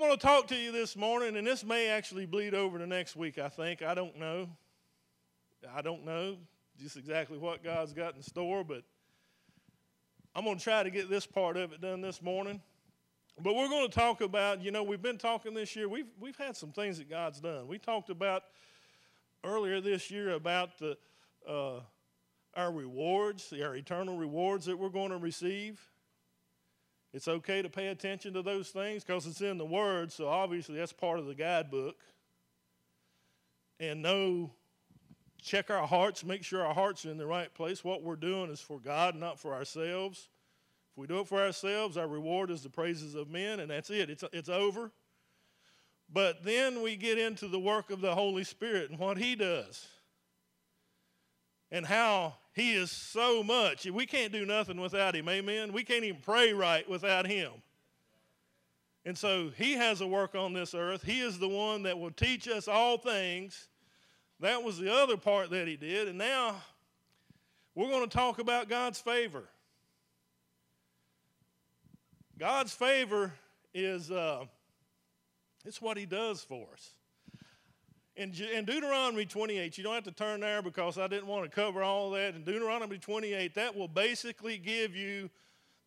I'm going to talk to you this morning, and this may actually bleed over to next week, I think. I don't know. I don't know just exactly what God's got in store, but I'm going to try to get this part of it done this morning. But we're going to talk about, you know, we've been talking this year, we've, we've had some things that God's done. We talked about earlier this year about the, uh, our rewards, our eternal rewards that we're going to receive. It's okay to pay attention to those things because it's in the Word, so obviously that's part of the guidebook. And know, check our hearts, make sure our hearts are in the right place. What we're doing is for God, not for ourselves. If we do it for ourselves, our reward is the praises of men, and that's it. It's, it's over. But then we get into the work of the Holy Spirit and what He does, and how He is so much. We can't do nothing without Him, amen? We can't even pray right without Him. And so He has a work on this earth. He is the one that will teach us all things. That was the other part that He did. And now we're going to talk about God's favor. God's favor is uh, it's what He does for us. In, in Deuteronomy 28, you don't have to turn there because I didn't want to cover all that. In Deuteronomy 28, that will basically give you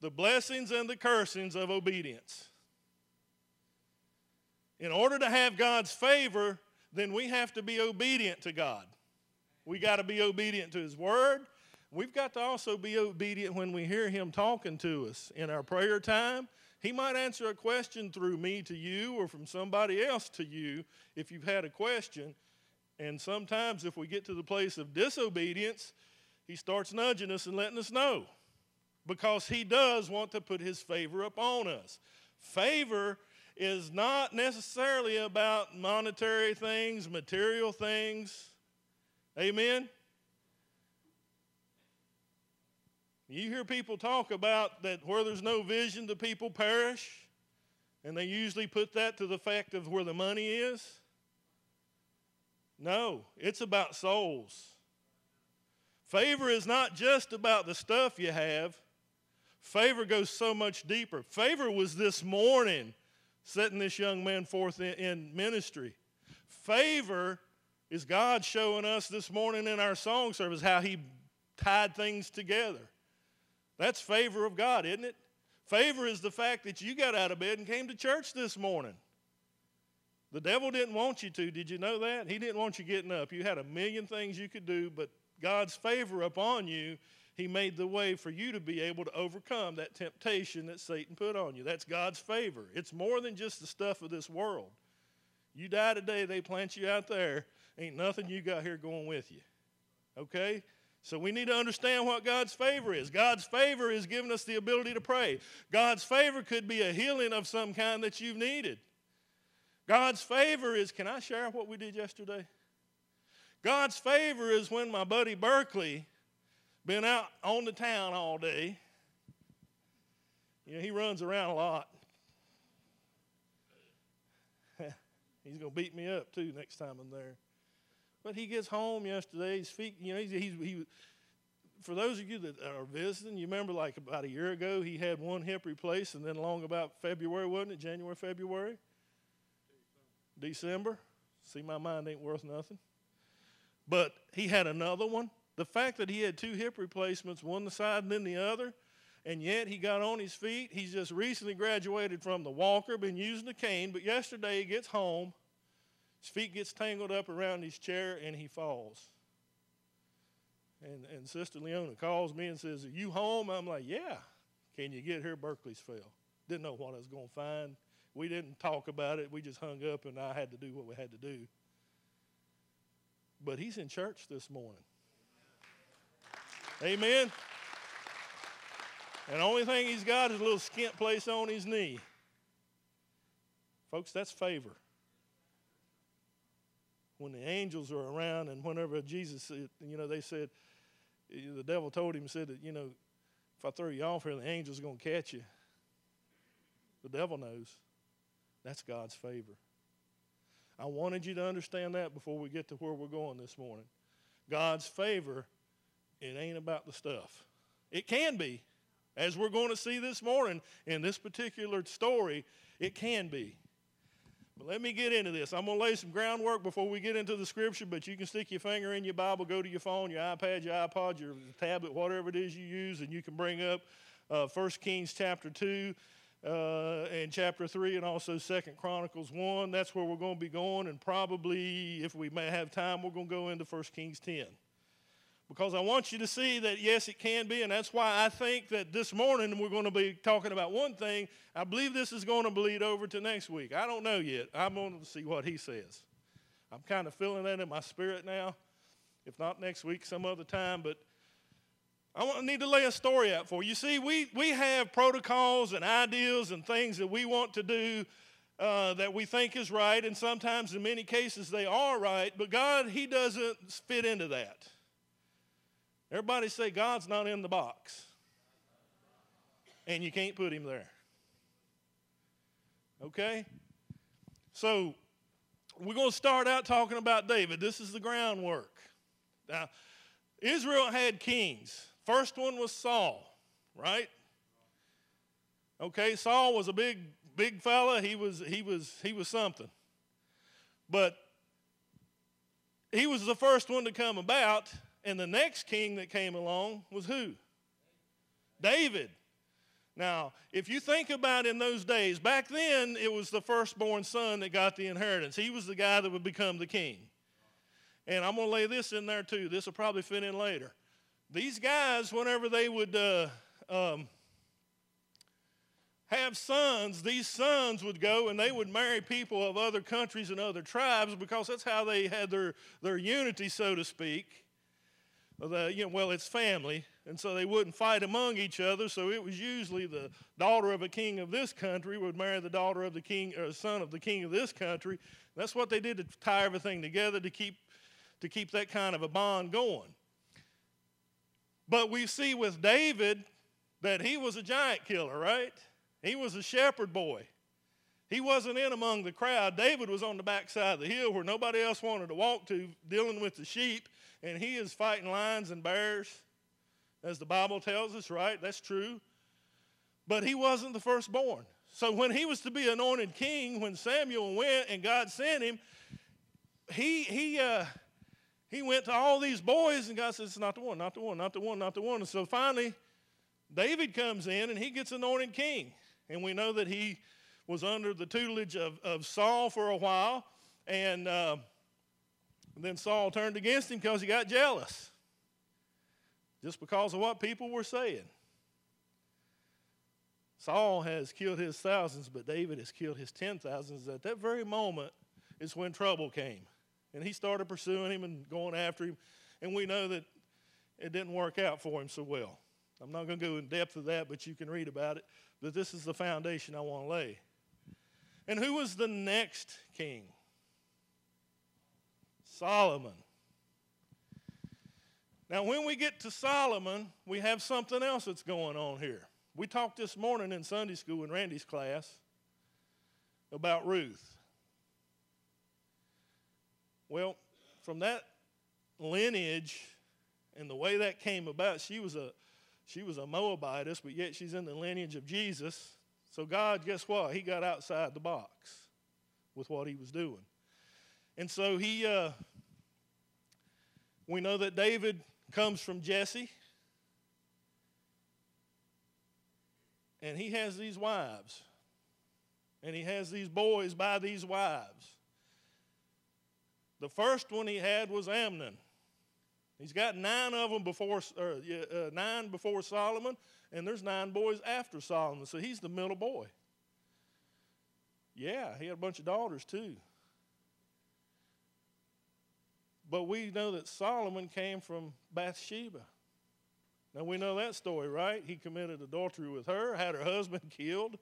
the blessings and the cursings of obedience. In order to have God's favor, then we have to be obedient to God. We got to be obedient to His Word. We've got to also be obedient when we hear Him talking to us in our prayer time. He might answer a question through me to you or from somebody else to you if you've had a question. And sometimes, if we get to the place of disobedience, He starts nudging us and letting us know because He does want to put His favor upon us. Favor is not necessarily about monetary things, material things. Amen? You hear people talk about that where there's no vision, the people perish, and they usually put that to the fact of where the money is. No, it's about souls. Favor is not just about the stuff you have, favor goes so much deeper. Favor was this morning setting this young man forth in, in ministry. Favor is God showing us this morning in our song service how He tied things together. That's favor of God, isn't it? Favor is the fact that you got out of bed and came to church this morning. The devil didn't want you to. Did you know that? He didn't want you getting up. You had a million things you could do, but God's favor upon you, He made the way for you to be able to overcome that temptation that Satan put on you. That's God's favor. It's more than just the stuff of this world. You die today, they plant you out there. Ain't nothing you got here going with you. Okay? So we need to understand what God's favor is. God's favor is giving us the ability to pray. God's favor could be a healing of some kind that you've needed. God's favor is, can I share what we did yesterday? God's favor is when my buddy Berkeley been out on the town all day. You know, he runs around a lot. He's going to beat me up too next time I'm there. But he gets home yesterday. His feet, you know, he's, he's, he, for those of you that are visiting, you remember like about a year ago, he had one hip replaced, and then along about February, wasn't it? January, February? December. See, my mind ain't worth nothing. But he had another one. The fact that he had two hip replacements, one the side and then the other, and yet he got on his feet. He's just recently graduated from the walker, been using a cane, but yesterday he gets home his feet gets tangled up around his chair and he falls. And, and Sister Leona calls me and says, Are you home? I'm like, Yeah. Can you get here? Berkeley's fell. Didn't know what I was going to find. We didn't talk about it. We just hung up and I had to do what we had to do. But he's in church this morning. Amen. And the only thing he's got is a little skint place on his knee. Folks, that's favor when the angels are around and whenever Jesus, you know, they said, the devil told him, said that, you know, if I throw you off here, the angel's are going to catch you. The devil knows. That's God's favor. I wanted you to understand that before we get to where we're going this morning. God's favor, it ain't about the stuff. It can be. As we're going to see this morning in this particular story, it can be. But let me get into this. I'm going to lay some groundwork before we get into the scripture, but you can stick your finger in your Bible, go to your phone, your iPad, your iPod, your tablet, whatever it is you use, and you can bring up uh, 1 Kings chapter 2 uh, and chapter 3 and also 2 Chronicles 1. That's where we're going to be going, and probably, if we may have time, we're going to go into 1 Kings 10 because I want you to see that yes, it can be, and that's why I think that this morning we're going to be talking about one thing. I believe this is going to bleed over to next week. I don't know yet. I'm going to see what he says. I'm kind of feeling that in my spirit now. If not next week, some other time, but I need to lay a story out for you. You see, we, we have protocols and ideals and things that we want to do uh, that we think is right, and sometimes in many cases they are right, but God, He doesn't fit into that. Everybody say, God's not in the box. And you can't put him there. Okay? So, we're going to start out talking about David. This is the groundwork. Now, Israel had kings. First one was Saul, right? Okay, Saul was a big, big fella. He was, he was, he was something. But he was the first one to come about, and the next king that came along was who? David. Now, if you think about in those days, back then it was the firstborn son that got the inheritance. He was the guy that would become the king. And I'm going to lay this in there too. This will probably fit in later. These guys, whenever they would uh, um, have sons, these sons would go and they would marry people of other countries and other tribes because that's how they had their, their unity, so to speak the, you know, well, it's family, and so they wouldn't fight among each other. So it was usually the daughter of a king of this country would marry the daughter of the king or son of the king of this country. That's what they did to tie everything together to keep to keep that kind of a bond going. But we see with David that he was a giant killer, right? He was a shepherd boy. He wasn't in among the crowd. David was on the backside of the hill where nobody else wanted to walk to, dealing with the sheep and he is fighting lions and bears, as the Bible tells us, right? That's true. But he wasn't the firstborn. So when he was to be anointed king, when Samuel went and God sent him, he he uh, he went to all these boys, and God says, "It's not the one, not the one, not the one, not the one." And so finally, David comes in and he gets anointed king, and we know that he was under the tutelage of, of Saul for a while, and uh, and then Saul turned against him because he got jealous, just because of what people were saying. Saul has killed his thousands, but David has killed his ten thousands. At that very moment is when trouble came. And he started pursuing him and going after him. And we know that it didn't work out for him so well. I'm not going to go in depth of that, but you can read about it. But this is the foundation I want to lay. And who was the next king? Solomon. Now, when we get to Solomon, we have something else that's going on here. We talked this morning in Sunday school in Randy's class about Ruth. Well, from that lineage and the way that came about, she was a she was a Moabitess, but yet she's in the lineage of Jesus. So God, guess what? He got outside the box with what he was doing. And so he, uh, we know that David comes from Jesse. And he has these wives. And he has these boys by these wives. The first one he had was Amnon. He's got nine of them before, or, uh, nine before Solomon, and there's nine boys after Solomon. So he's the middle boy. Yeah, he had a bunch of daughters too. But we know that Solomon came from Bathsheba. Now we know that story, right? He committed adultery with her, had her husband killed.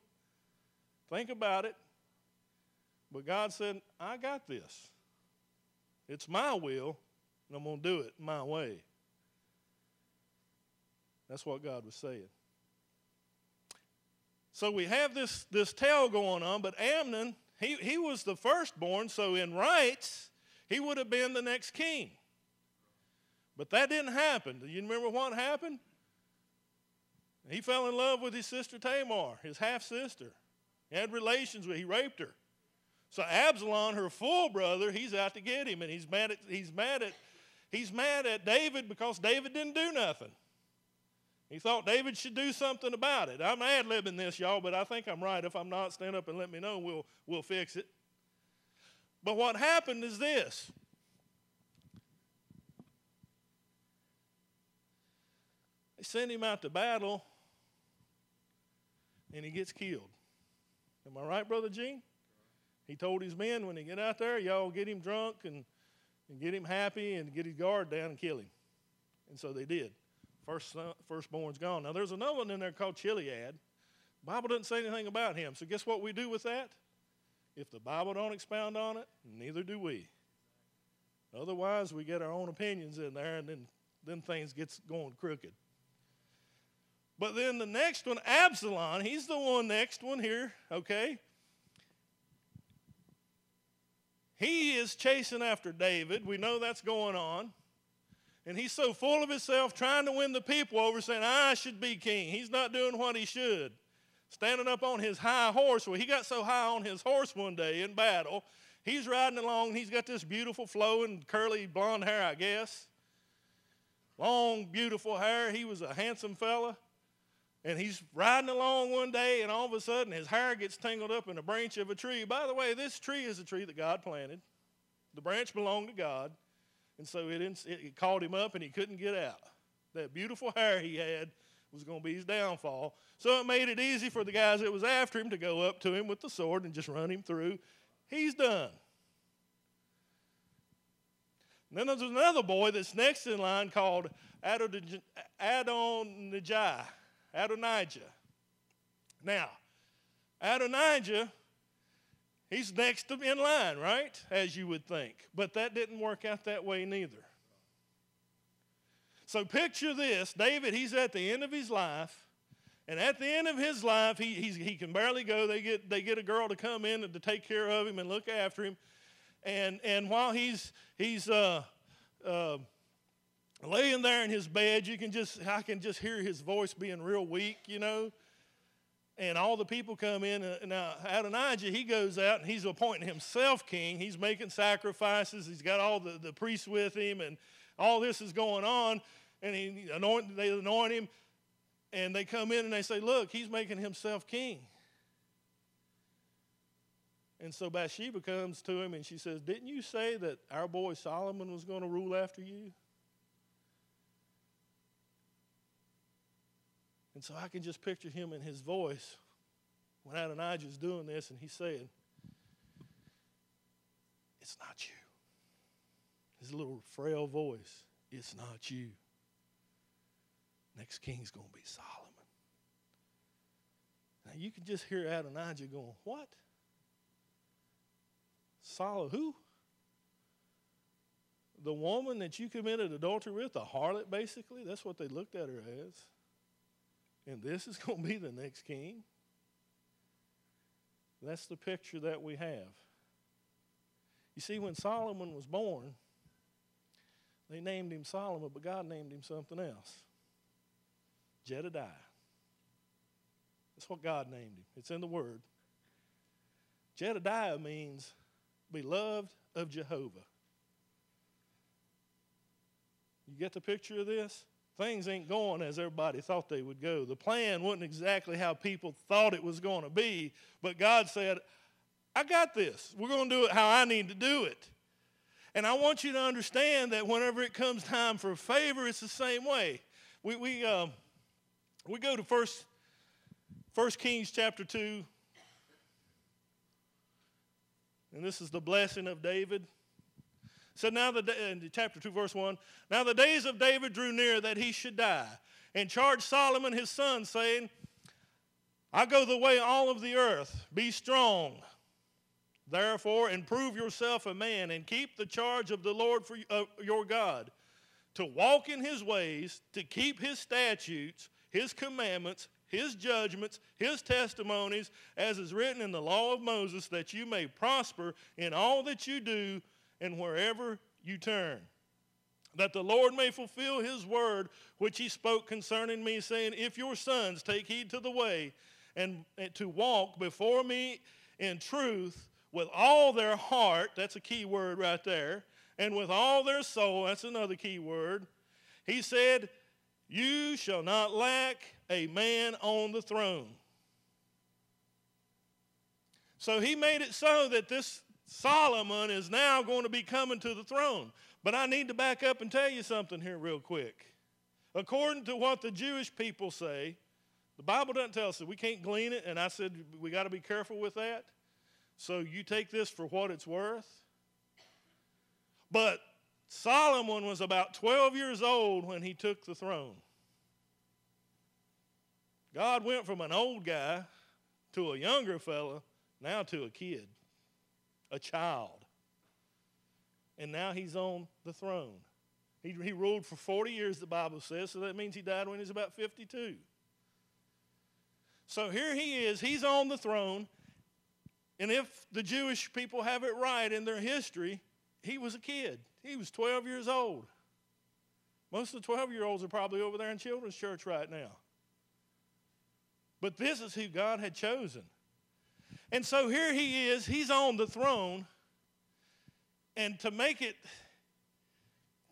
Think about it. But God said, I got this. It's my will, and I'm going to do it my way. That's what God was saying. So we have this, this tale going on, but Amnon, he, he was the firstborn, so in rights, he would have been the next king. But that didn't happen. Do you remember what happened? He fell in love with his sister Tamar, his half sister. He had relations with, he raped her. So Absalom, her full brother, he's out to get him, and he's mad at he's mad at he's mad at David because David didn't do nothing. He thought David should do something about it. I'm ad libbing this, y'all, but I think I'm right. If I'm not, stand up and let me know. We'll, we'll fix it. But what happened is this they send him out to battle, and he gets killed. Am I right, Brother Gene? He told his men when they get out there, y'all get him drunk and, and get him happy and get his guard down and kill him. And so they did. First firstborn's gone. Now there's another one in there called Chileab. Bible doesn't say anything about him. So guess what we do with that? If the Bible don't expound on it, neither do we. Otherwise, we get our own opinions in there, and then then things gets going crooked. But then the next one, Absalom, he's the one next one here, okay? He is chasing after David. We know that's going on. And he's so full of himself trying to win the people over, saying, I should be king. He's not doing what he should. Standing up on his high horse. Well, he got so high on his horse one day in battle. He's riding along. He's got this beautiful, flowing, curly blonde hair, I guess. Long, beautiful hair. He was a handsome fella. And he's riding along one day, and all of a sudden his hair gets tangled up in a branch of a tree. By the way, this tree is a tree that God planted. The branch belonged to God. And so it, it caught him up and he couldn't get out. That beautiful hair he had was going to be his downfall. So it made it easy for the guys that was after him to go up to him with the sword and just run him through. He's done. And then there's another boy that's next in line called Adonijah. Adonijah. Now, Adonijah He's next in line, right? As you would think. But that didn't work out that way neither. So picture this David, he's at the end of his life. And at the end of his life, he, he can barely go. They get, they get a girl to come in and to take care of him and look after him. And, and while he's, he's uh, uh, laying there in his bed, you can just, I can just hear his voice being real weak, you know and all the people come in. And now, Adonijah, he goes out and he's appointing himself king. He's making sacrifices. He's got all the, the priests with him, and all this is going on. And he anoint, they anoint him, and they come in and they say, Look, he's making himself king. And so Bathsheba comes to him and she says, Didn't you say that our boy Solomon was going to rule after you? And so I can just picture him in his voice when Adonijah's doing this and he's saying, It's not you. His little frail voice, It's not you. Next king's going to be Solomon. Now you can just hear Adonijah going, What? Solomon, who? The woman that you committed adultery with, the harlot, basically? That's what they looked at her as and this is going to be the next king. That's the picture that we have. You see, when Solomon was born, they named him Solomon, but God named him something else Jedediah. That's what God named him, it's in the Word. Jedediah means beloved of Jehovah. You get the picture of this? Things ain't going as everybody thought they would go. The plan wasn't exactly how people thought it was going to be, but God said, I got this. We're going to do it how I need to do it. And I want you to understand that whenever it comes time for favor, it's the same way. We, we, um, we go to First, First Kings chapter 2, and this is the blessing of David. So now the in chapter 2 verse 1 now the days of david drew near that he should die and charged solomon his son saying i go the way all of the earth. Be strong. Therefore and prove yourself a man and keep the charge of the lord for uh, your god to walk in his ways to keep his statutes his commandments his judgments, his testimonies, as is written in the law of Moses, that you may prosper in all that you do and wherever you turn. That the Lord may fulfill his word which he spoke concerning me, saying, If your sons take heed to the way and, to walk before me in truth with all their heart, that's a key word right there, and with all their soul, that's another key word, he said, You shall not lack a man on the throne. So he made it so that this Solomon is now going to be coming to the throne. But I need to back up and tell you something here, real quick. According to what the Jewish people say, the Bible doesn't tell us that we can't glean it, and I said we got to be careful with that. So you take this for what it's worth. But Solomon was about 12 years old when he took the throne. God went from an old guy to a younger fella, now to a kid, a child. And now he's on the throne. He, he ruled for 40 years, the Bible says, so that means he died when he was about 52. So here he is, he's on the throne. And if the Jewish people have it right in their history, he was a kid. He was 12 years old. Most of the 12 year olds are probably over there in children's church right now. But this is who God had chosen. And so here he is, he's on the throne. And to make it,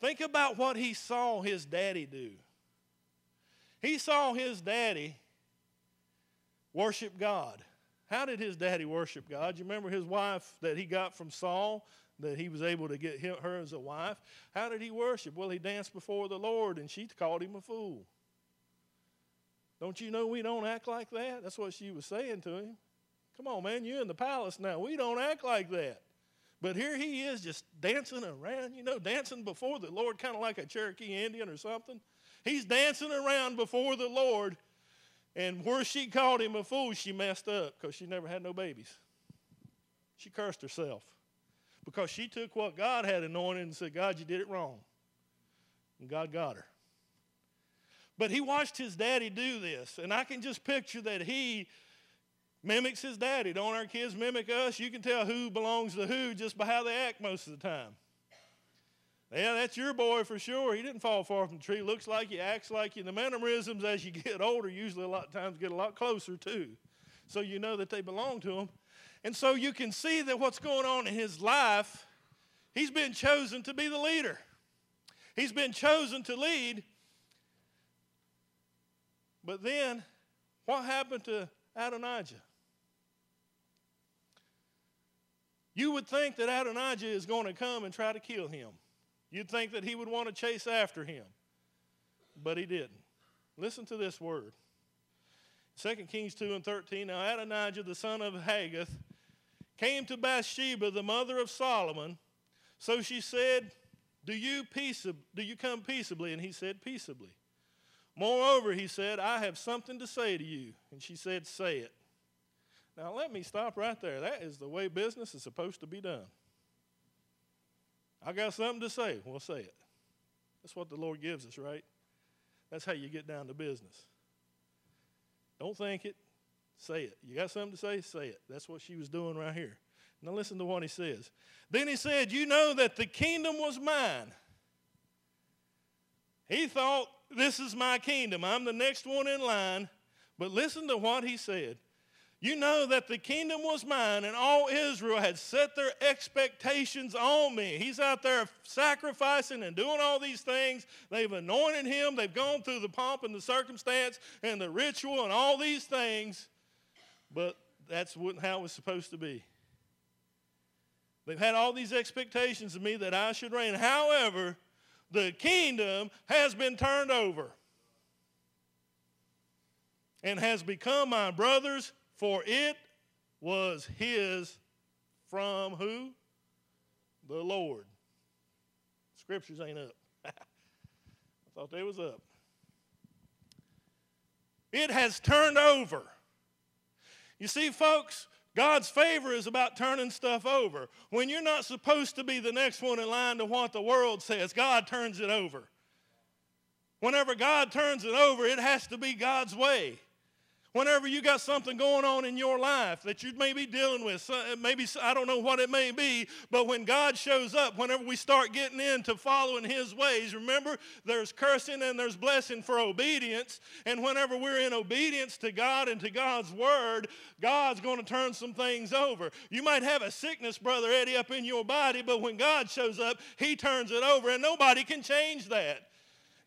think about what he saw his daddy do. He saw his daddy worship God. How did his daddy worship God? You remember his wife that he got from Saul? that he was able to get her as a wife. How did he worship? Well, he danced before the Lord, and she called him a fool. Don't you know we don't act like that? That's what she was saying to him. Come on, man, you're in the palace now. We don't act like that. But here he is just dancing around, you know, dancing before the Lord, kind of like a Cherokee Indian or something. He's dancing around before the Lord. And where she called him a fool, she messed up because she never had no babies. She cursed herself because she took what God had anointed and said, God, you did it wrong. And God got her. But he watched his daddy do this, and I can just picture that he mimics his daddy. Don't our kids mimic us? You can tell who belongs to who just by how they act most of the time. Yeah, that's your boy for sure. He didn't fall far from the tree. Looks like you, acts like you. The mannerisms as you get older usually a lot of times get a lot closer too. So you know that they belong to him. And so you can see that what's going on in his life, he's been chosen to be the leader. He's been chosen to lead. But then, what happened to Adonijah? You would think that Adonijah is going to come and try to kill him. You'd think that he would want to chase after him. But he didn't. Listen to this word. 2 Kings 2 and 13. Now Adonijah, the son of Haggith, came to Bathsheba, the mother of Solomon. So she said, do you, peaceab- do you come peaceably? And he said, Peaceably. Moreover, he said, I have something to say to you. And she said, Say it. Now, let me stop right there. That is the way business is supposed to be done. I got something to say. We'll say it. That's what the Lord gives us, right? That's how you get down to business. Don't think it, Say it. You got something to say? Say it. That's what she was doing right here. Now listen to what he says. Then he said, You know that the kingdom was mine. He thought, This is my kingdom. I'm the next one in line. But listen to what he said. You know that the kingdom was mine, and all Israel had set their expectations on me. He's out there sacrificing and doing all these things. They've anointed him, they've gone through the pomp and the circumstance and the ritual and all these things but that's how it was supposed to be. They've had all these expectations of me that I should reign. However, the kingdom has been turned over and has become my brother's, for it was his from who? The Lord. Scriptures ain't up. I thought they was up. It has turned over. You see, folks, God's favor is about turning stuff over. When you're not supposed to be the next one in line to what the world says, God turns it over. Whenever God turns it over, it has to be God's way. Whenever you got something going on in your life that you may be dealing with, uh, maybe I don't know what it may be, but when God shows up, whenever we start getting into following His ways, remember there's cursing and there's blessing for obedience. And whenever we're in obedience to God and to God's Word, God's going to turn some things over. You might have a sickness, Brother Eddie, up in your body, but when God shows up, He turns it over, and nobody can change that.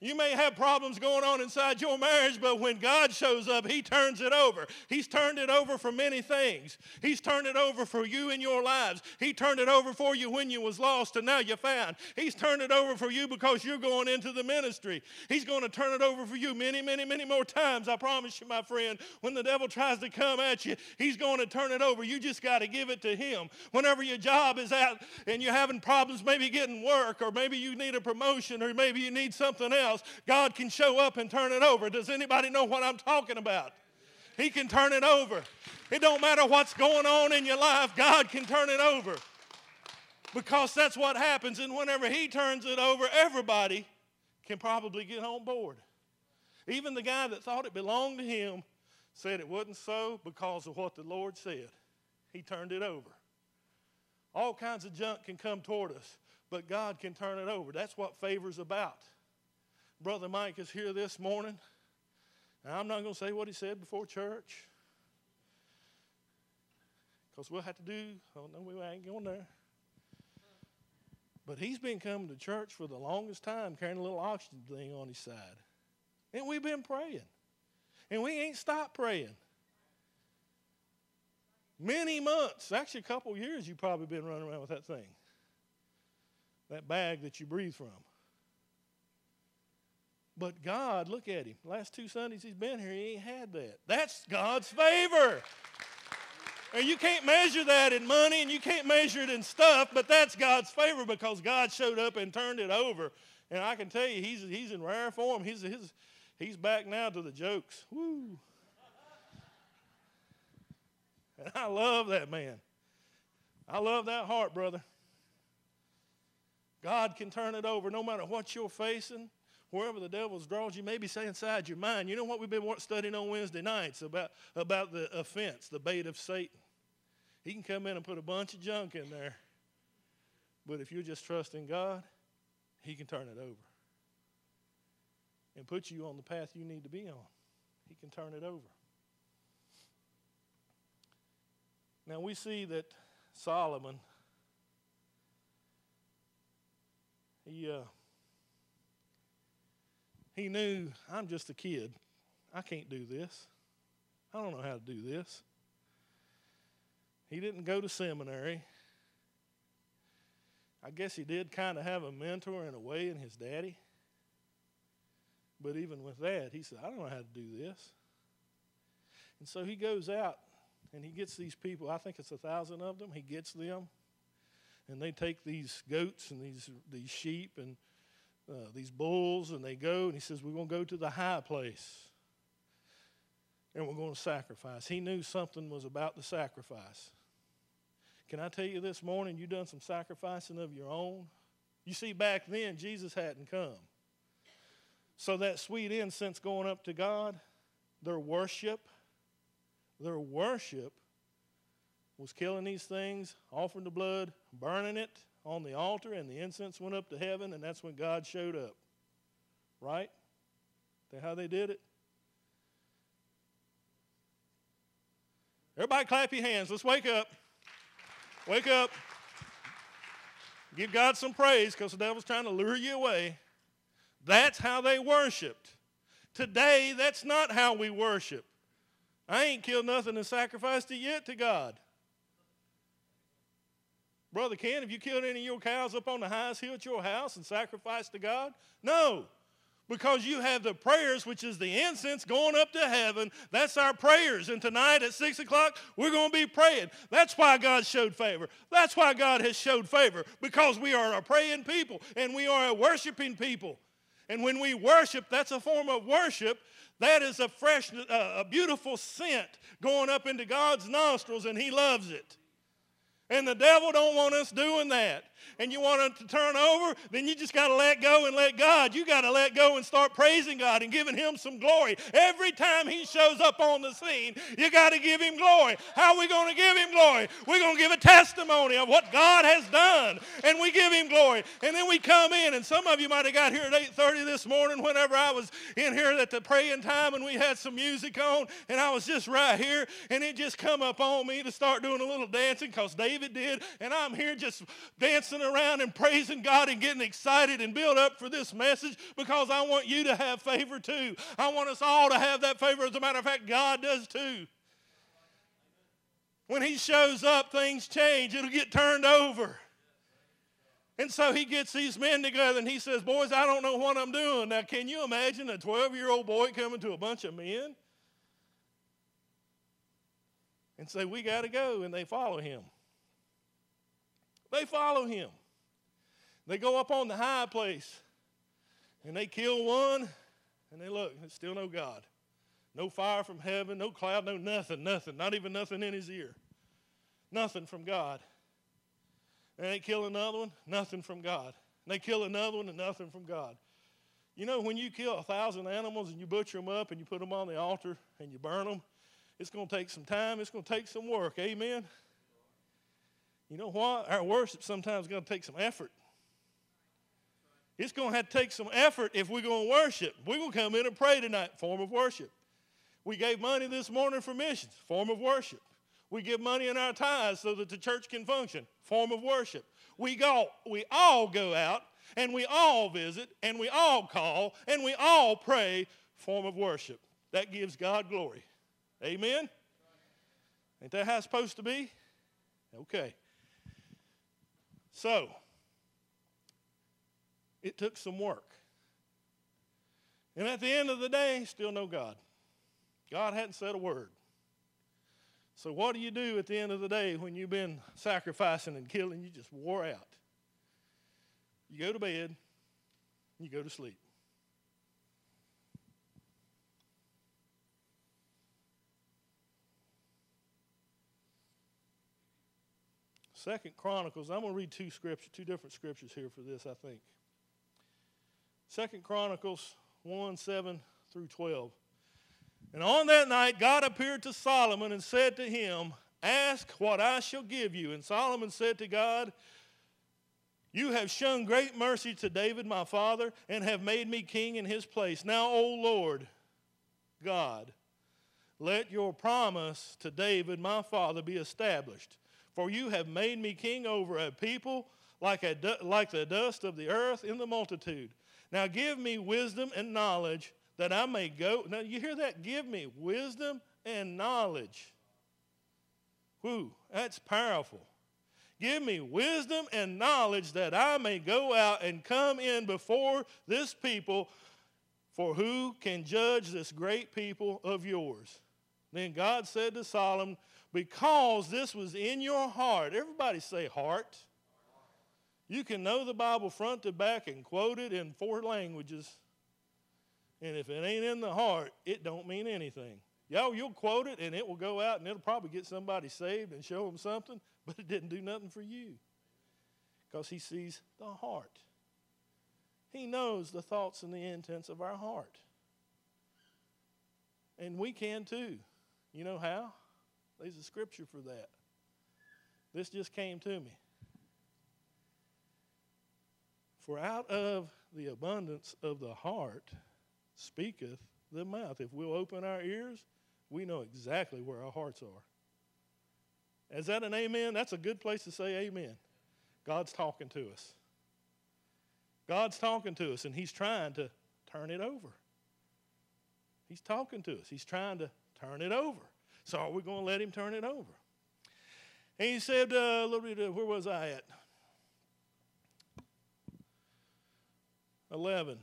You may have problems going on inside your marriage, but when God shows up, He turns it over. He's turned it over for many things. He's turned it over for you in your lives. He turned it over for you when you was lost and now you're found. He's turned it over for you because you're going into the ministry. He's going to turn it over for you many, many, many more times. I promise you, my friend. When the devil tries to come at you, he's going to turn it over. You just got to give it to him. Whenever your job is out and you're having problems, maybe getting work, or maybe you need a promotion, or maybe you need something else else, God can show up and turn it over. Does anybody know what I'm talking about? He can turn it over. It don't matter what's going on in your life, God can turn it over. Because that's what happens. And whenever He turns it over, everybody can probably get on board. Even the guy that thought it belonged to him said it wasn't so because of what the Lord said. He turned it over. All kinds of junk can come toward us, but God can turn it over. That's what favor's about. Brother Mike is here this morning. Now, I'm not going to say what he said before church because we'll have to do, oh no, we ain't going there. But he's been coming to church for the longest time carrying a little oxygen thing on his side. And we've been praying. And we ain't stopped praying. Many months, actually a couple years, you've probably been running around with that thing. That bag that you breathe from. But God, look at him. Last two Sundays he's been here, he ain't had that. That's God's favor. And you can't measure that in money and you can't measure it in stuff, but that's God's favor because God showed up and turned it over. And I can tell you, he's, he's in rare form. He's, he's, he's back now to the jokes. Woo. And I love that man. I love that heart, brother. God can turn it over no matter what you're facing wherever the devil's draws you, maybe say inside your mind, you know what we've been studying on Wednesday nights about, about the offense, the bait of Satan. He can come in and put a bunch of junk in there. But if you just trust in God, He can turn it over and put you on the path you need to be on. He can turn it over. Now we see that Solomon, he. Uh, he knew, I'm just a kid. I can't do this. I don't know how to do this. He didn't go to seminary. I guess he did kind of have a mentor in a way in his daddy. But even with that, he said, I don't know how to do this. And so he goes out and he gets these people, I think it's a thousand of them, he gets them. And they take these goats and these, these sheep and uh, these bulls, and they go, and he says, We're going to go to the high place, and we're going to sacrifice. He knew something was about the sacrifice. Can I tell you this morning, you done some sacrificing of your own? You see, back then, Jesus hadn't come. So that sweet incense going up to God, their worship, their worship was killing these things, offering the blood, burning it, on the altar and the incense went up to heaven, and that's when God showed up. Right? That how they did it? Everybody clap your hands. Let's wake up. Wake up. Give God some praise because the devil's trying to lure you away. That's how they worshiped. Today, that's not how we worship. I ain't killed nothing and sacrificed it yet to God. Brother Ken, have you killed any of your cows up on the highest hill at your house and sacrificed to God? No. Because you have the prayers, which is the incense going up to heaven. That's our prayers. And tonight at 6 o'clock, we're going to be praying. That's why God showed favor. That's why God has showed favor. Because we are a praying people and we are a worshiping people. And when we worship, that's a form of worship. That is a fresh, uh, a beautiful scent going up into God's nostrils, and He loves it. And the devil don't want us doing that. And you want it to turn over, then you just got to let go and let God. You got to let go and start praising God and giving him some glory. Every time he shows up on the scene, you got to give him glory. How are we going to give him glory? We're going to give a testimony of what God has done. And we give him glory. And then we come in, and some of you might have got here at 8.30 this morning whenever I was in here at the praying time and we had some music on, and I was just right here, and it just come up on me to start doing a little dancing because David David did, and I'm here just dancing around and praising God and getting excited and built up for this message because I want you to have favor too. I want us all to have that favor. As a matter of fact, God does too. When He shows up, things change, it'll get turned over. And so he gets these men together and he says, Boys, I don't know what I'm doing. Now, can you imagine a 12 year old boy coming to a bunch of men and say, We got to go? And they follow him. They follow him. They go up on the high place and they kill one and they look, there's still no God. No fire from heaven, no cloud, no nothing, nothing, not even nothing in his ear. Nothing from God. And they kill another one, nothing from God. And they kill another one and nothing from God. You know, when you kill a thousand animals and you butcher them up and you put them on the altar and you burn them, it's going to take some time, it's going to take some work. Amen? You know what? Our worship sometimes going to take some effort. It's going to have to take some effort if we're going to worship. We're going to come in and pray tonight, form of worship. We gave money this morning for missions, form of worship. We give money in our tithes so that the church can function, form of worship. We go, we all go out and we all visit and we all call and we all pray, form of worship. That gives God glory. Amen? Ain't that how it's supposed to be? Okay. So, it took some work. And at the end of the day, still no God. God hadn't said a word. So, what do you do at the end of the day when you've been sacrificing and killing? You just wore out. You go to bed, you go to sleep. Second Chronicles, I'm going to read two scriptures, two different scriptures here for this, I think. Second Chronicles 1, 7 through 12. And on that night, God appeared to Solomon and said to him, Ask what I shall give you. And Solomon said to God, You have shown great mercy to David my father, and have made me king in his place. Now, O Lord, God, let your promise to David my father be established. For you have made me king over a people like, a, like the dust of the earth in the multitude. Now give me wisdom and knowledge that I may go. Now you hear that? Give me wisdom and knowledge. Whoo, that's powerful. Give me wisdom and knowledge that I may go out and come in before this people, for who can judge this great people of yours? Then God said to Solomon, because this was in your heart. Everybody say heart. You can know the Bible front to back and quote it in four languages. And if it ain't in the heart, it don't mean anything. Y'all, you'll quote it and it will go out and it'll probably get somebody saved and show them something, but it didn't do nothing for you. Because he sees the heart. He knows the thoughts and the intents of our heart. And we can too. You know how? There's a scripture for that. This just came to me. For out of the abundance of the heart speaketh the mouth. If we'll open our ears, we know exactly where our hearts are. Is that an amen? That's a good place to say amen. God's talking to us. God's talking to us, and He's trying to turn it over. He's talking to us. He's trying to turn it over. So are we going to let him turn it over? And he said, uh, a little bit, uh, where was I at? 11.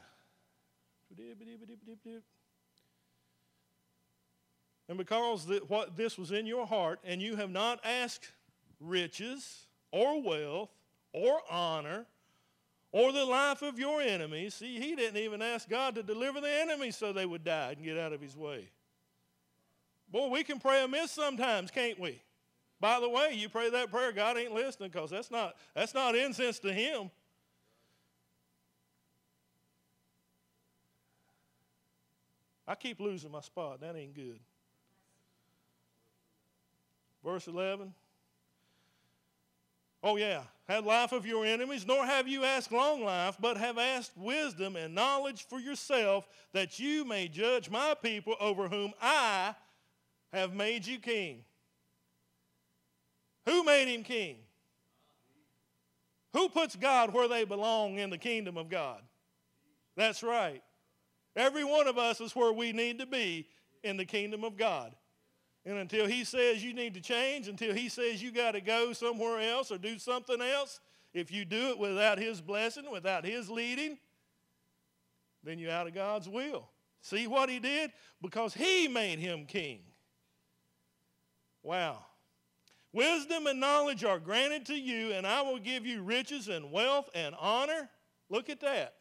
And because the, what this was in your heart, and you have not asked riches or wealth or honor or the life of your enemies. See, he didn't even ask God to deliver the enemies so they would die and get out of his way. Boy, we can pray amiss sometimes, can't we? By the way, you pray that prayer, God ain't listening because that's not, that's not incense to Him. I keep losing my spot. That ain't good. Verse 11. Oh, yeah. Have life of your enemies, nor have you asked long life, but have asked wisdom and knowledge for yourself, that you may judge my people over whom I have made you king. Who made him king? Who puts God where they belong in the kingdom of God? That's right. Every one of us is where we need to be in the kingdom of God. And until he says you need to change, until he says you got to go somewhere else or do something else, if you do it without his blessing, without his leading, then you're out of God's will. See what he did? Because he made him king. Wow. Wisdom and knowledge are granted to you, and I will give you riches and wealth and honor. Look at that.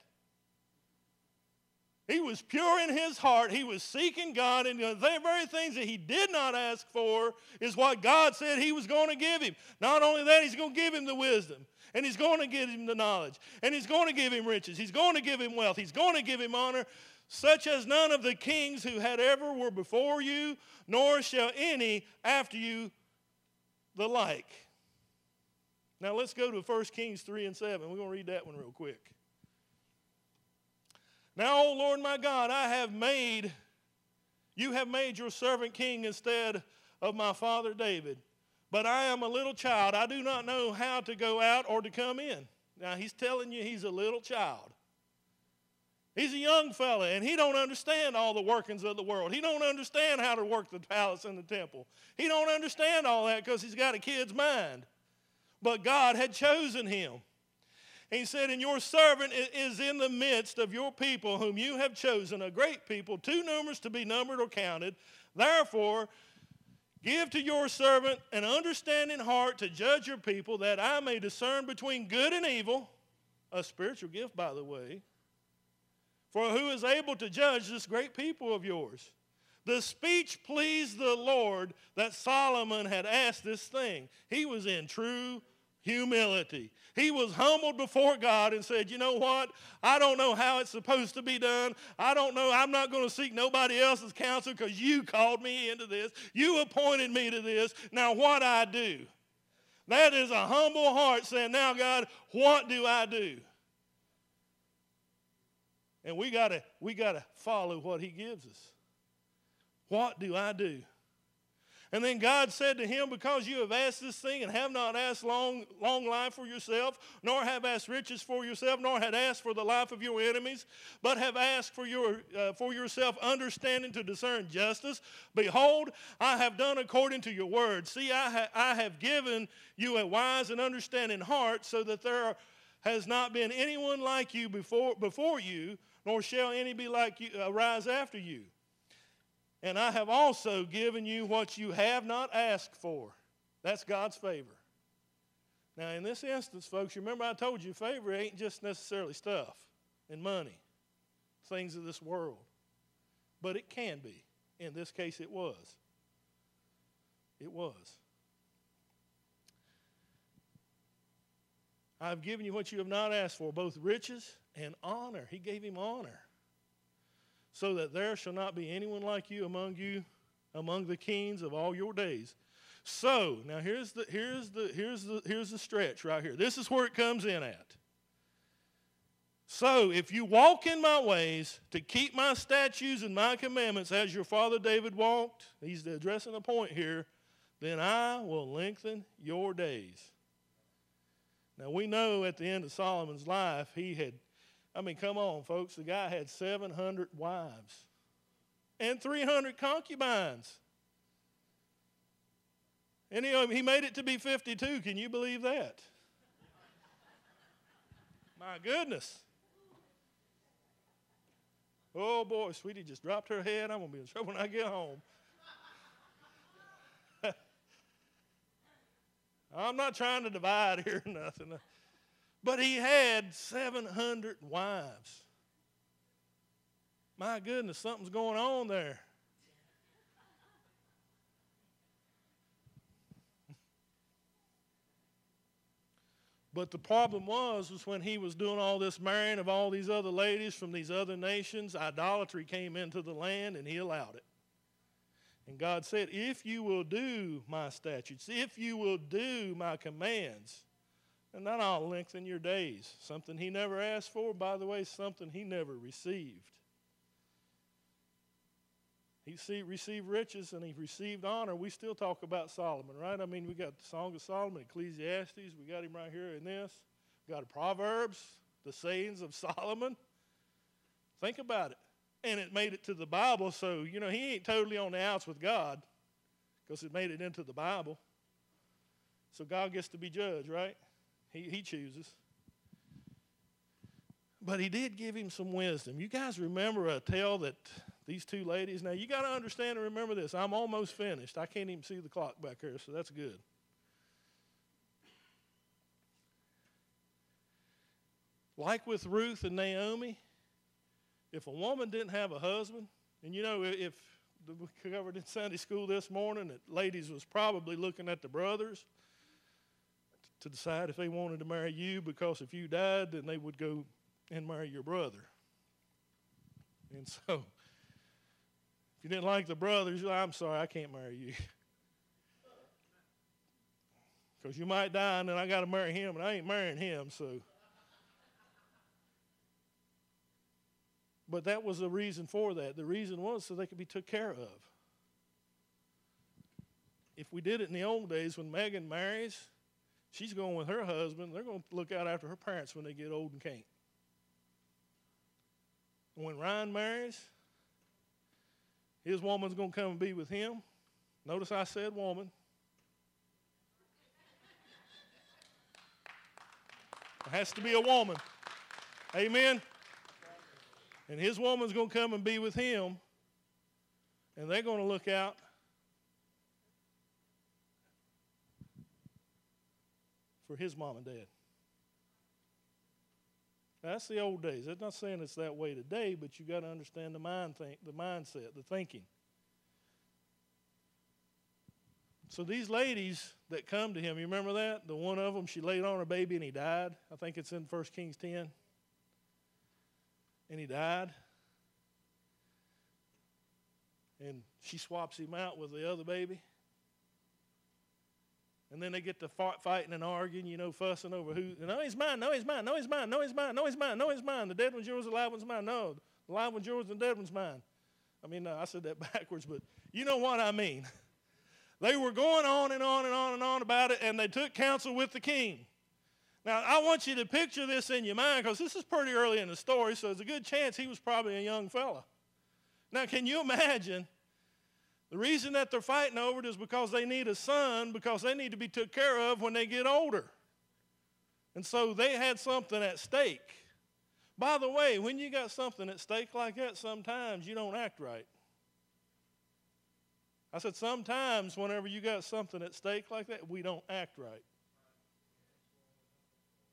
He was pure in his heart. He was seeking God, and the very things that he did not ask for is what God said he was going to give him. Not only that, he's going to give him the wisdom, and he's going to give him the knowledge, and he's going to give him riches, he's going to give him wealth, he's going to give him honor, such as none of the kings who had ever were before you, nor shall any after you the like. Now let's go to 1 Kings 3 and 7. We're going to read that one real quick. Now, O Lord my God, I have made, you have made your servant king instead of my father David. But I am a little child. I do not know how to go out or to come in. Now, he's telling you he's a little child. He's a young fella, and he don't understand all the workings of the world. He don't understand how to work the palace and the temple. He don't understand all that because he's got a kid's mind. But God had chosen him. He said, And your servant is in the midst of your people, whom you have chosen, a great people, too numerous to be numbered or counted. Therefore, give to your servant an understanding heart to judge your people, that I may discern between good and evil. A spiritual gift, by the way. For who is able to judge this great people of yours? The speech pleased the Lord that Solomon had asked this thing. He was in true humility. He was humbled before God and said, You know what? I don't know how it's supposed to be done. I don't know. I'm not going to seek nobody else's counsel because you called me into this. You appointed me to this. Now, what I do? That is a humble heart saying, Now, God, what do I do? And we gotta we gotta follow what he gives us. What do I do? And then God said to him, Because you have asked this thing and have not asked long, long life for yourself, nor have asked riches for yourself, nor had asked for the life of your enemies, but have asked for, your, uh, for yourself understanding to discern justice, behold, I have done according to your word. See, I, ha- I have given you a wise and understanding heart, so that there are, has not been anyone like you before, before you, nor shall any be like you uh, arise after you. And I have also given you what you have not asked for. That's God's favor. Now, in this instance, folks, remember I told you favor ain't just necessarily stuff and money, things of this world. But it can be. In this case, it was. It was. I've given you what you have not asked for, both riches and honor. He gave him honor so that there shall not be anyone like you among you, among the kings of all your days. So, now here's the here's the here's the here's the stretch right here. This is where it comes in at. So, if you walk in my ways to keep my statutes and my commandments as your father David walked, he's addressing a point here, then I will lengthen your days. Now, we know at the end of Solomon's life, he had I mean, come on, folks. The guy had 700 wives and 300 concubines. And he, he made it to be 52. Can you believe that? My goodness. Oh boy, sweetie just dropped her head. I'm going to be in trouble when I get home. I'm not trying to divide here or nothing. But he had 700 wives. My goodness, something's going on there. But the problem was, was when he was doing all this marrying of all these other ladies from these other nations, idolatry came into the land and he allowed it. And God said, If you will do my statutes, if you will do my commands, and then I'll lengthen your days. Something he never asked for, by the way, something he never received. He received riches and he received honor. We still talk about Solomon, right? I mean, we got the Song of Solomon, Ecclesiastes. We got him right here in this. We got Proverbs, the sayings of Solomon. Think about it. And it made it to the Bible, so, you know, he ain't totally on the outs with God because it made it into the Bible. So God gets to be judged, right? He, he chooses. But he did give him some wisdom. You guys remember a tale that these two ladies, now you got to understand and remember this. I'm almost finished. I can't even see the clock back here, so that's good. Like with Ruth and Naomi, if a woman didn't have a husband, and you know, if we covered in Sunday school this morning that ladies was probably looking at the brothers to decide if they wanted to marry you because if you died, then they would go and marry your brother. And so if you didn't like the brothers, I'm sorry, I can't marry you. Because you might die and then I got to marry him, and I ain't marrying him, so. But that was the reason for that. The reason was so they could be took care of. If we did it in the old days when Megan marries, she's going with her husband. They're going to look out after her parents when they get old and can't. When Ryan marries, his woman's going to come and be with him. Notice I said woman. It has to be a woman. Amen. And his woman's going to come and be with him. And they're going to look out. For his mom and dad. That's the old days. I'm not saying it's that way today, but you got to understand the mind think, the mindset, the thinking. So these ladies that come to him, you remember that? The one of them, she laid on her baby and he died. I think it's in 1 Kings 10. And he died. And she swaps him out with the other baby. And then they get to fighting and arguing, you know, fussing over who. No, he's mine. No, he's mine. No, he's mine. No, he's mine. No, he's mine. No, he's mine. The dead one's yours. The live one's mine. No, the live one's yours. The dead one's mine. I mean, no, I said that backwards, but you know what I mean. They were going on and on and on and on about it, and they took counsel with the king. Now, I want you to picture this in your mind because this is pretty early in the story, so there's a good chance he was probably a young fella. Now, can you imagine the reason that they're fighting over it is because they need a son, because they need to be took care of when they get older. And so they had something at stake. By the way, when you got something at stake like that, sometimes you don't act right. I said, sometimes whenever you got something at stake like that, we don't act right.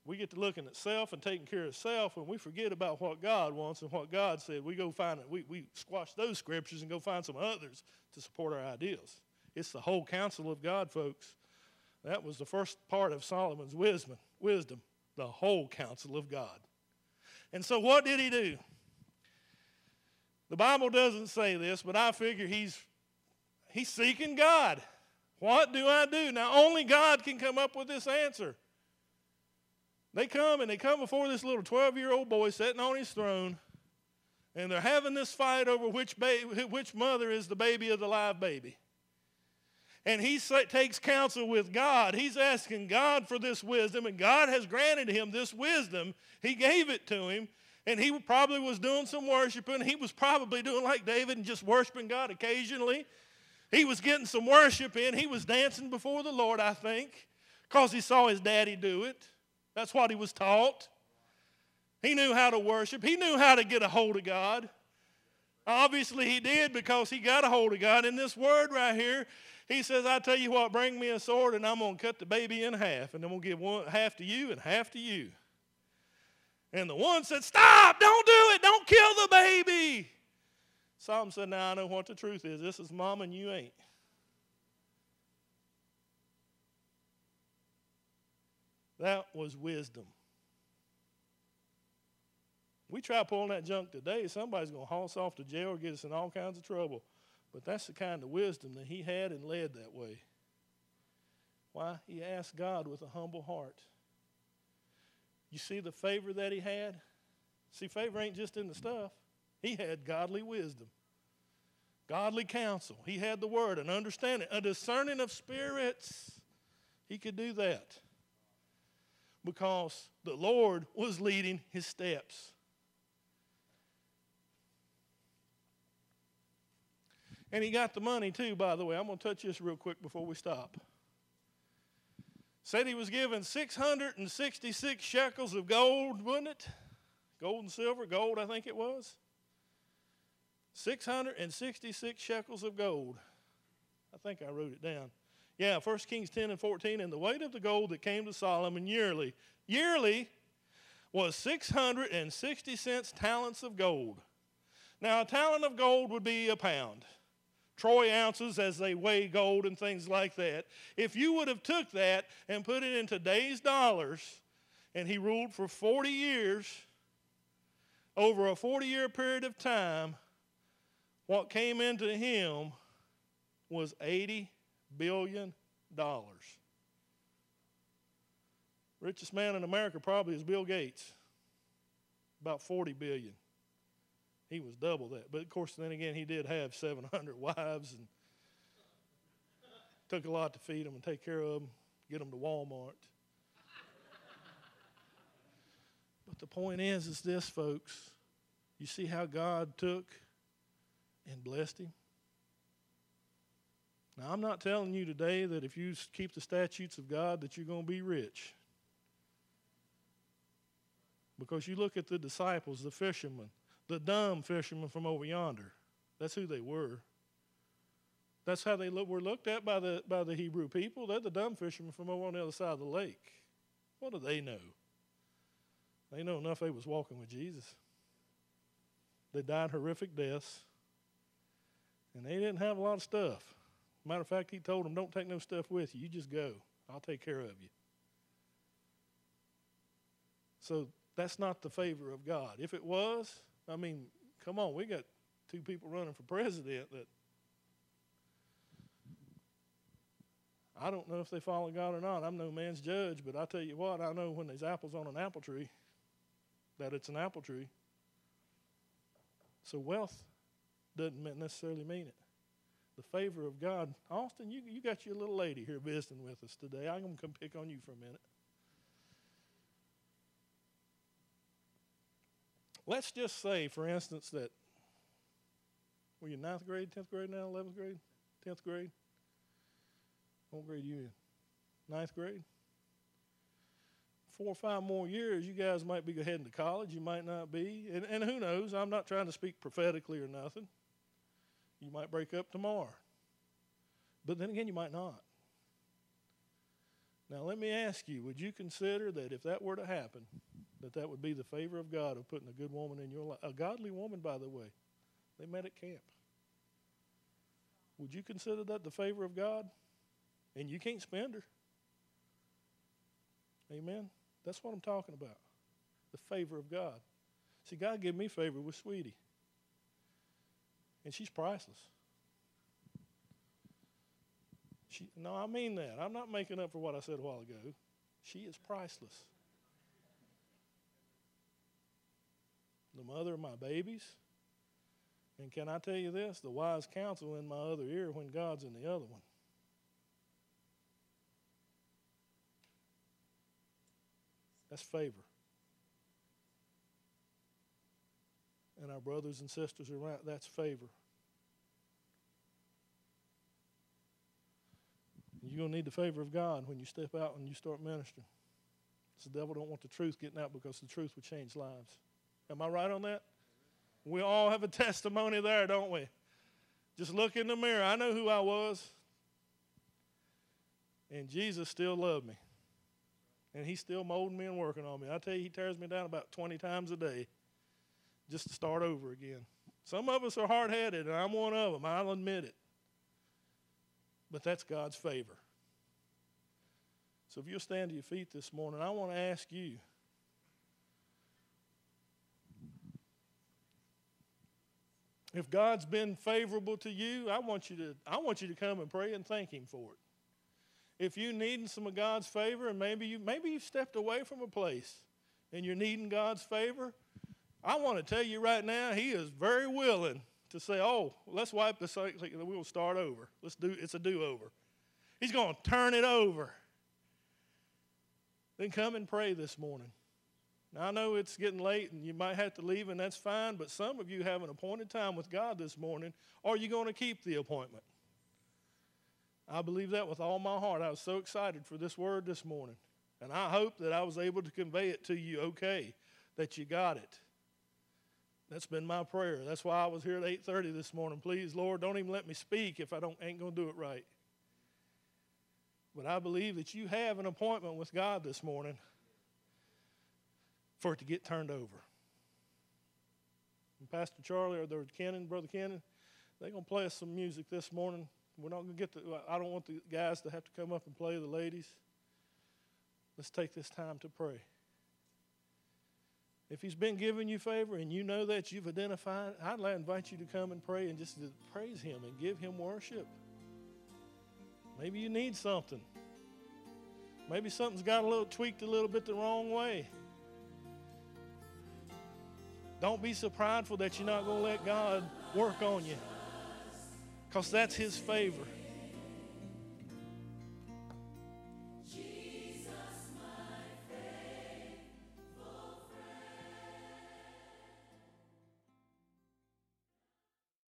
We get to looking at self and taking care of self, and we forget about what God wants and what God said. We go find it. We, we squash those scriptures and go find some others to support our ideas. It's the whole counsel of God, folks. That was the first part of Solomon's wisdom, wisdom, the whole counsel of God. And so what did he do? The Bible doesn't say this, but I figure he's he's seeking God. What do I do? Now only God can come up with this answer. They come and they come before this little 12 year old boy sitting on his throne, and they're having this fight over which, baby, which mother is the baby of the live baby. And he takes counsel with God. He's asking God for this wisdom, and God has granted him this wisdom. He gave it to him, and he probably was doing some worshiping. He was probably doing like David and just worshiping God occasionally. He was getting some worship in. He was dancing before the Lord, I think, because he saw his daddy do it. That's what he was taught. He knew how to worship, he knew how to get a hold of God. Obviously, he did because he got a hold of God. In this word right here, he says, I tell you what, bring me a sword and I'm going to cut the baby in half, and I'm going to give one, half to you and half to you. And the one said, Stop, don't do it, don't kill the baby. Solomon said, Now I know what the truth is. This is mom and you ain't. That was wisdom. We try pulling that junk today, somebody's going to haul us off to jail or get us in all kinds of trouble. But that's the kind of wisdom that he had and led that way. Why? He asked God with a humble heart. You see the favor that he had? See, favor ain't just in the stuff. He had godly wisdom, godly counsel. He had the word, an understanding, a discerning of spirits. He could do that because the Lord was leading his steps. And he got the money too, by the way. I'm going to touch this real quick before we stop. Said he was given 666 shekels of gold, wasn't it? Gold and silver, gold, I think it was. 666 shekels of gold. I think I wrote it down. Yeah, 1 Kings 10 and 14. And the weight of the gold that came to Solomon yearly, yearly was 660 cents talents of gold. Now, a talent of gold would be a pound. Troy ounces as they weigh gold and things like that. If you would have took that and put it in today's dollars, and he ruled for 40 years, over a 40 year period of time, what came into him was 80 billion dollars. Richest man in America probably is Bill Gates. About 40 billion. He was double that. But of course, then again, he did have 700 wives and took a lot to feed them and take care of them, get them to Walmart. but the point is, is this, folks. You see how God took and blessed him? Now, I'm not telling you today that if you keep the statutes of God that you're going to be rich. Because you look at the disciples, the fishermen, the dumb fishermen from over yonder. That's who they were. That's how they look, were looked at by the, by the Hebrew people. They're the dumb fishermen from over on the other side of the lake. What do they know? They know enough they was walking with Jesus. They died horrific deaths. And they didn't have a lot of stuff. Matter of fact, he told them, Don't take no stuff with you. You just go. I'll take care of you. So that's not the favor of God. If it was, I mean, come on, we got two people running for president that I don't know if they follow God or not. I'm no man's judge, but I tell you what, I know when there's apples on an apple tree that it's an apple tree. So wealth doesn't necessarily mean it. The favor of God. Austin, you, you got your little lady here visiting with us today. I'm going to come pick on you for a minute. Let's just say, for instance, that were you ninth grade, tenth grade now, eleventh grade, tenth grade? What grade you in? Ninth grade. Four or five more years, you guys might be heading to college. You might not be, and, and who knows? I'm not trying to speak prophetically or nothing. You might break up tomorrow, but then again, you might not. Now, let me ask you: Would you consider that if that were to happen? that that would be the favor of God of putting a good woman in your life. A godly woman, by the way. They met at camp. Would you consider that the favor of God? And you can't spend her. Amen? That's what I'm talking about. The favor of God. See, God gave me favor with Sweetie. And she's priceless. She, no, I mean that. I'm not making up for what I said a while ago. She is priceless. the mother of my babies. And can I tell you this? The wise counsel in my other ear when God's in the other one. That's favor. And our brothers and sisters around, that's favor. You're going to need the favor of God when you step out and you start ministering. The devil don't want the truth getting out because the truth would change lives. Am I right on that? We all have a testimony there, don't we? Just look in the mirror. I know who I was. And Jesus still loved me. And he's still molding me and working on me. I tell you, he tears me down about 20 times a day just to start over again. Some of us are hard headed, and I'm one of them. I'll admit it. But that's God's favor. So if you'll stand to your feet this morning, I want to ask you. If God's been favorable to you, I want you to I want you to come and pray and thank him for it. If you needing some of God's favor and maybe you maybe you've stepped away from a place and you're needing God's favor, I want to tell you right now, he is very willing to say, "Oh, let's wipe slate. We'll start over. Let's do. It's a do-over." He's going to turn it over. Then come and pray this morning. Now, I know it's getting late and you might have to leave, and that's fine, but some of you have an appointed time with God this morning. Are you going to keep the appointment? I believe that with all my heart. I was so excited for this word this morning. And I hope that I was able to convey it to you okay, that you got it. That's been my prayer. That's why I was here at 8:30 this morning. Please, Lord, don't even let me speak if I don't ain't going to do it right. But I believe that you have an appointment with God this morning for it to get turned over. And Pastor Charlie or the Cannon, Brother Cannon, they're going to play us some music this morning. We're not going to get the, I don't want the guys to have to come up and play the ladies. Let's take this time to pray. If he's been giving you favor and you know that you've identified, I'd like to invite you to come and pray and just praise him and give him worship. Maybe you need something. Maybe something's got a little tweaked a little bit the wrong way. Don't be so prideful that you're not going to let God work on you because that's His favor.